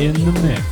In the mix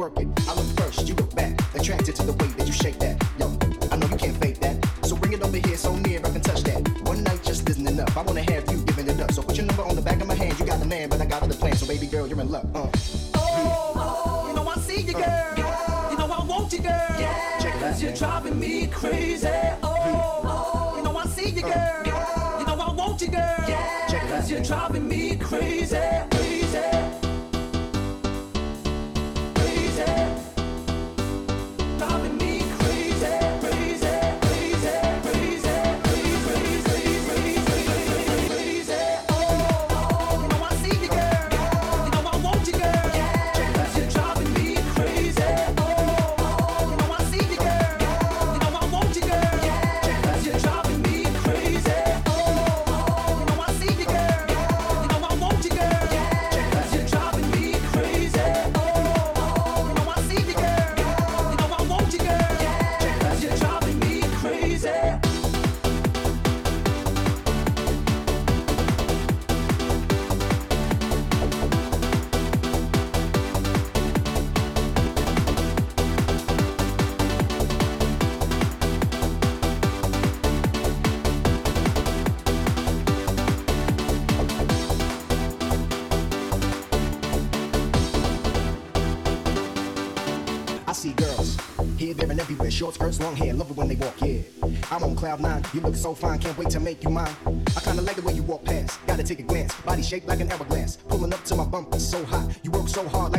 work it. I look first, you look back. Attracted to the way that you shake that. Yo, I know you can't fake that. So bring it over here, so near I can touch that. One night just isn't enough. I wanna have you giving it up. So put your number on the back of my hand. You got the man, but I got other plans. So baby girl, you're in luck. Uh. You know I see you, girl. You know I want you, girl. Check it out, you're driving me crazy. Oh, you know I see you, girl. You know I want you, girl. Check it out, you're driving me Short skirts, long hair, love it when they walk. Yeah, I'm on cloud nine. You look so fine, can't wait to make you mine. I kinda like the way you walk past. Gotta take a glance. Body shaped like an hourglass. Pulling up to my bumper, so hot. You work so hard,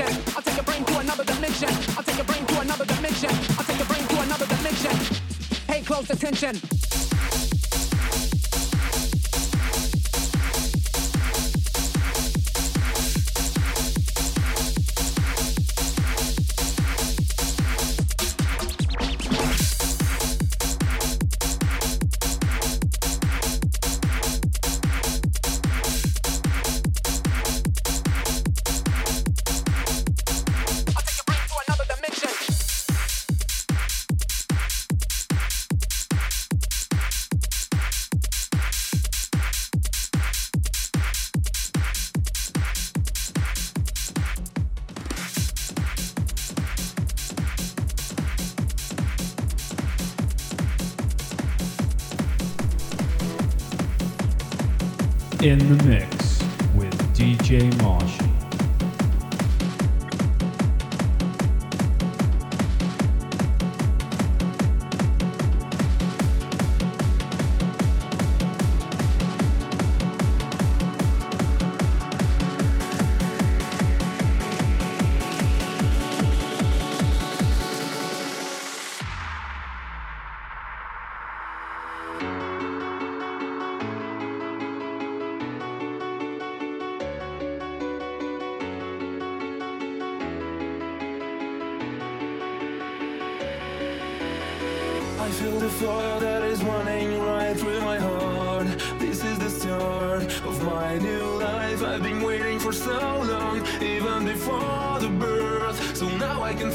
dimension. I'll take your brain to another dimension. I'll take your brain to another dimension. I'll take your brain to another dimension. Pay close attention.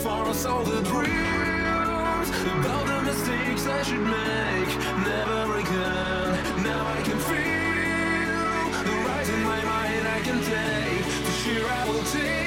for us all the dreams about the mistakes I should make. Never again. Now I can feel the rise in my mind I can take. The sheer I will take.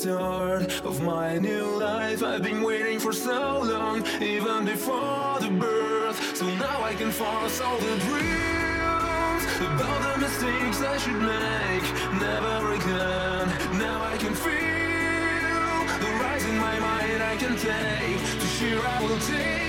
Start of my new life. I've been waiting for so long, even before the birth. So now I can force all the dreams about the mistakes I should make. Never again. Now I can feel the rise in my mind. I can take to sure I will take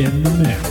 in the mix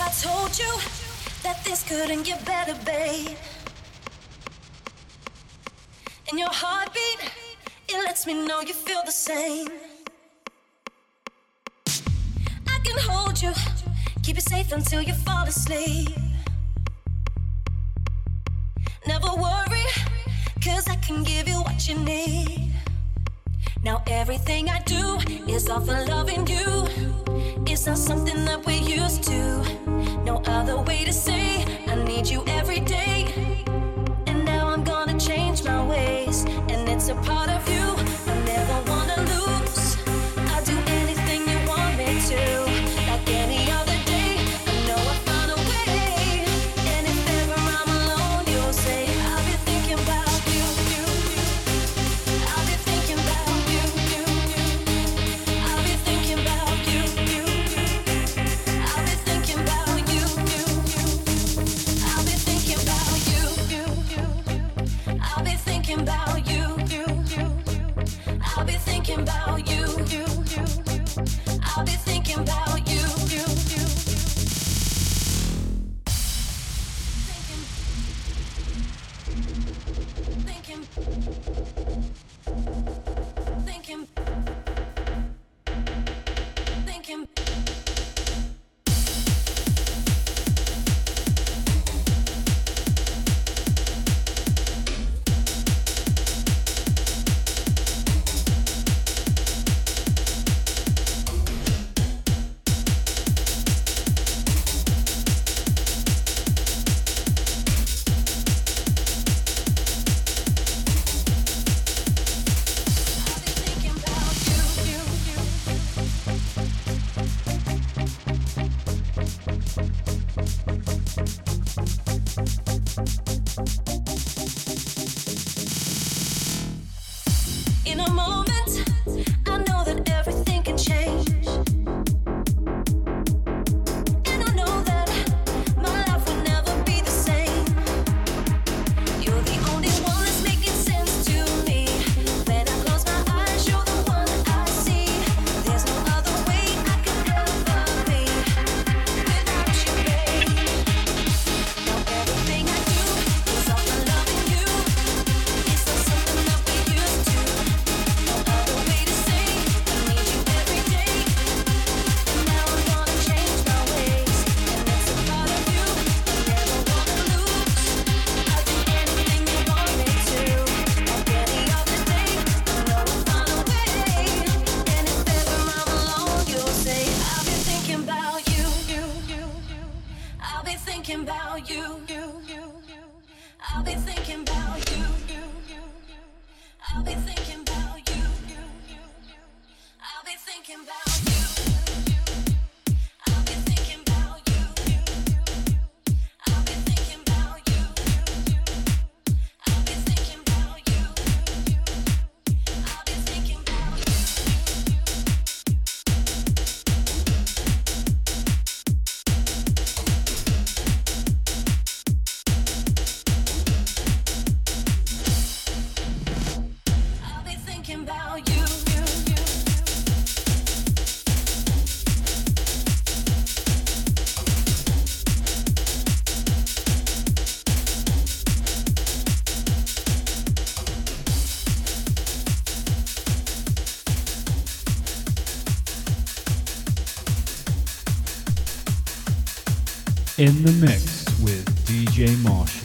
if I told you that this couldn't get better, babe? and your heartbeat, it lets me know you feel the same. I can hold you, keep you safe until you fall asleep. Never worry, cause I can give you what you need. Now everything I do is all for loving you. It's not something that we used to other way to say I need you every day. in the mix with DJ Marsh.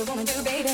What you wanna do, baby,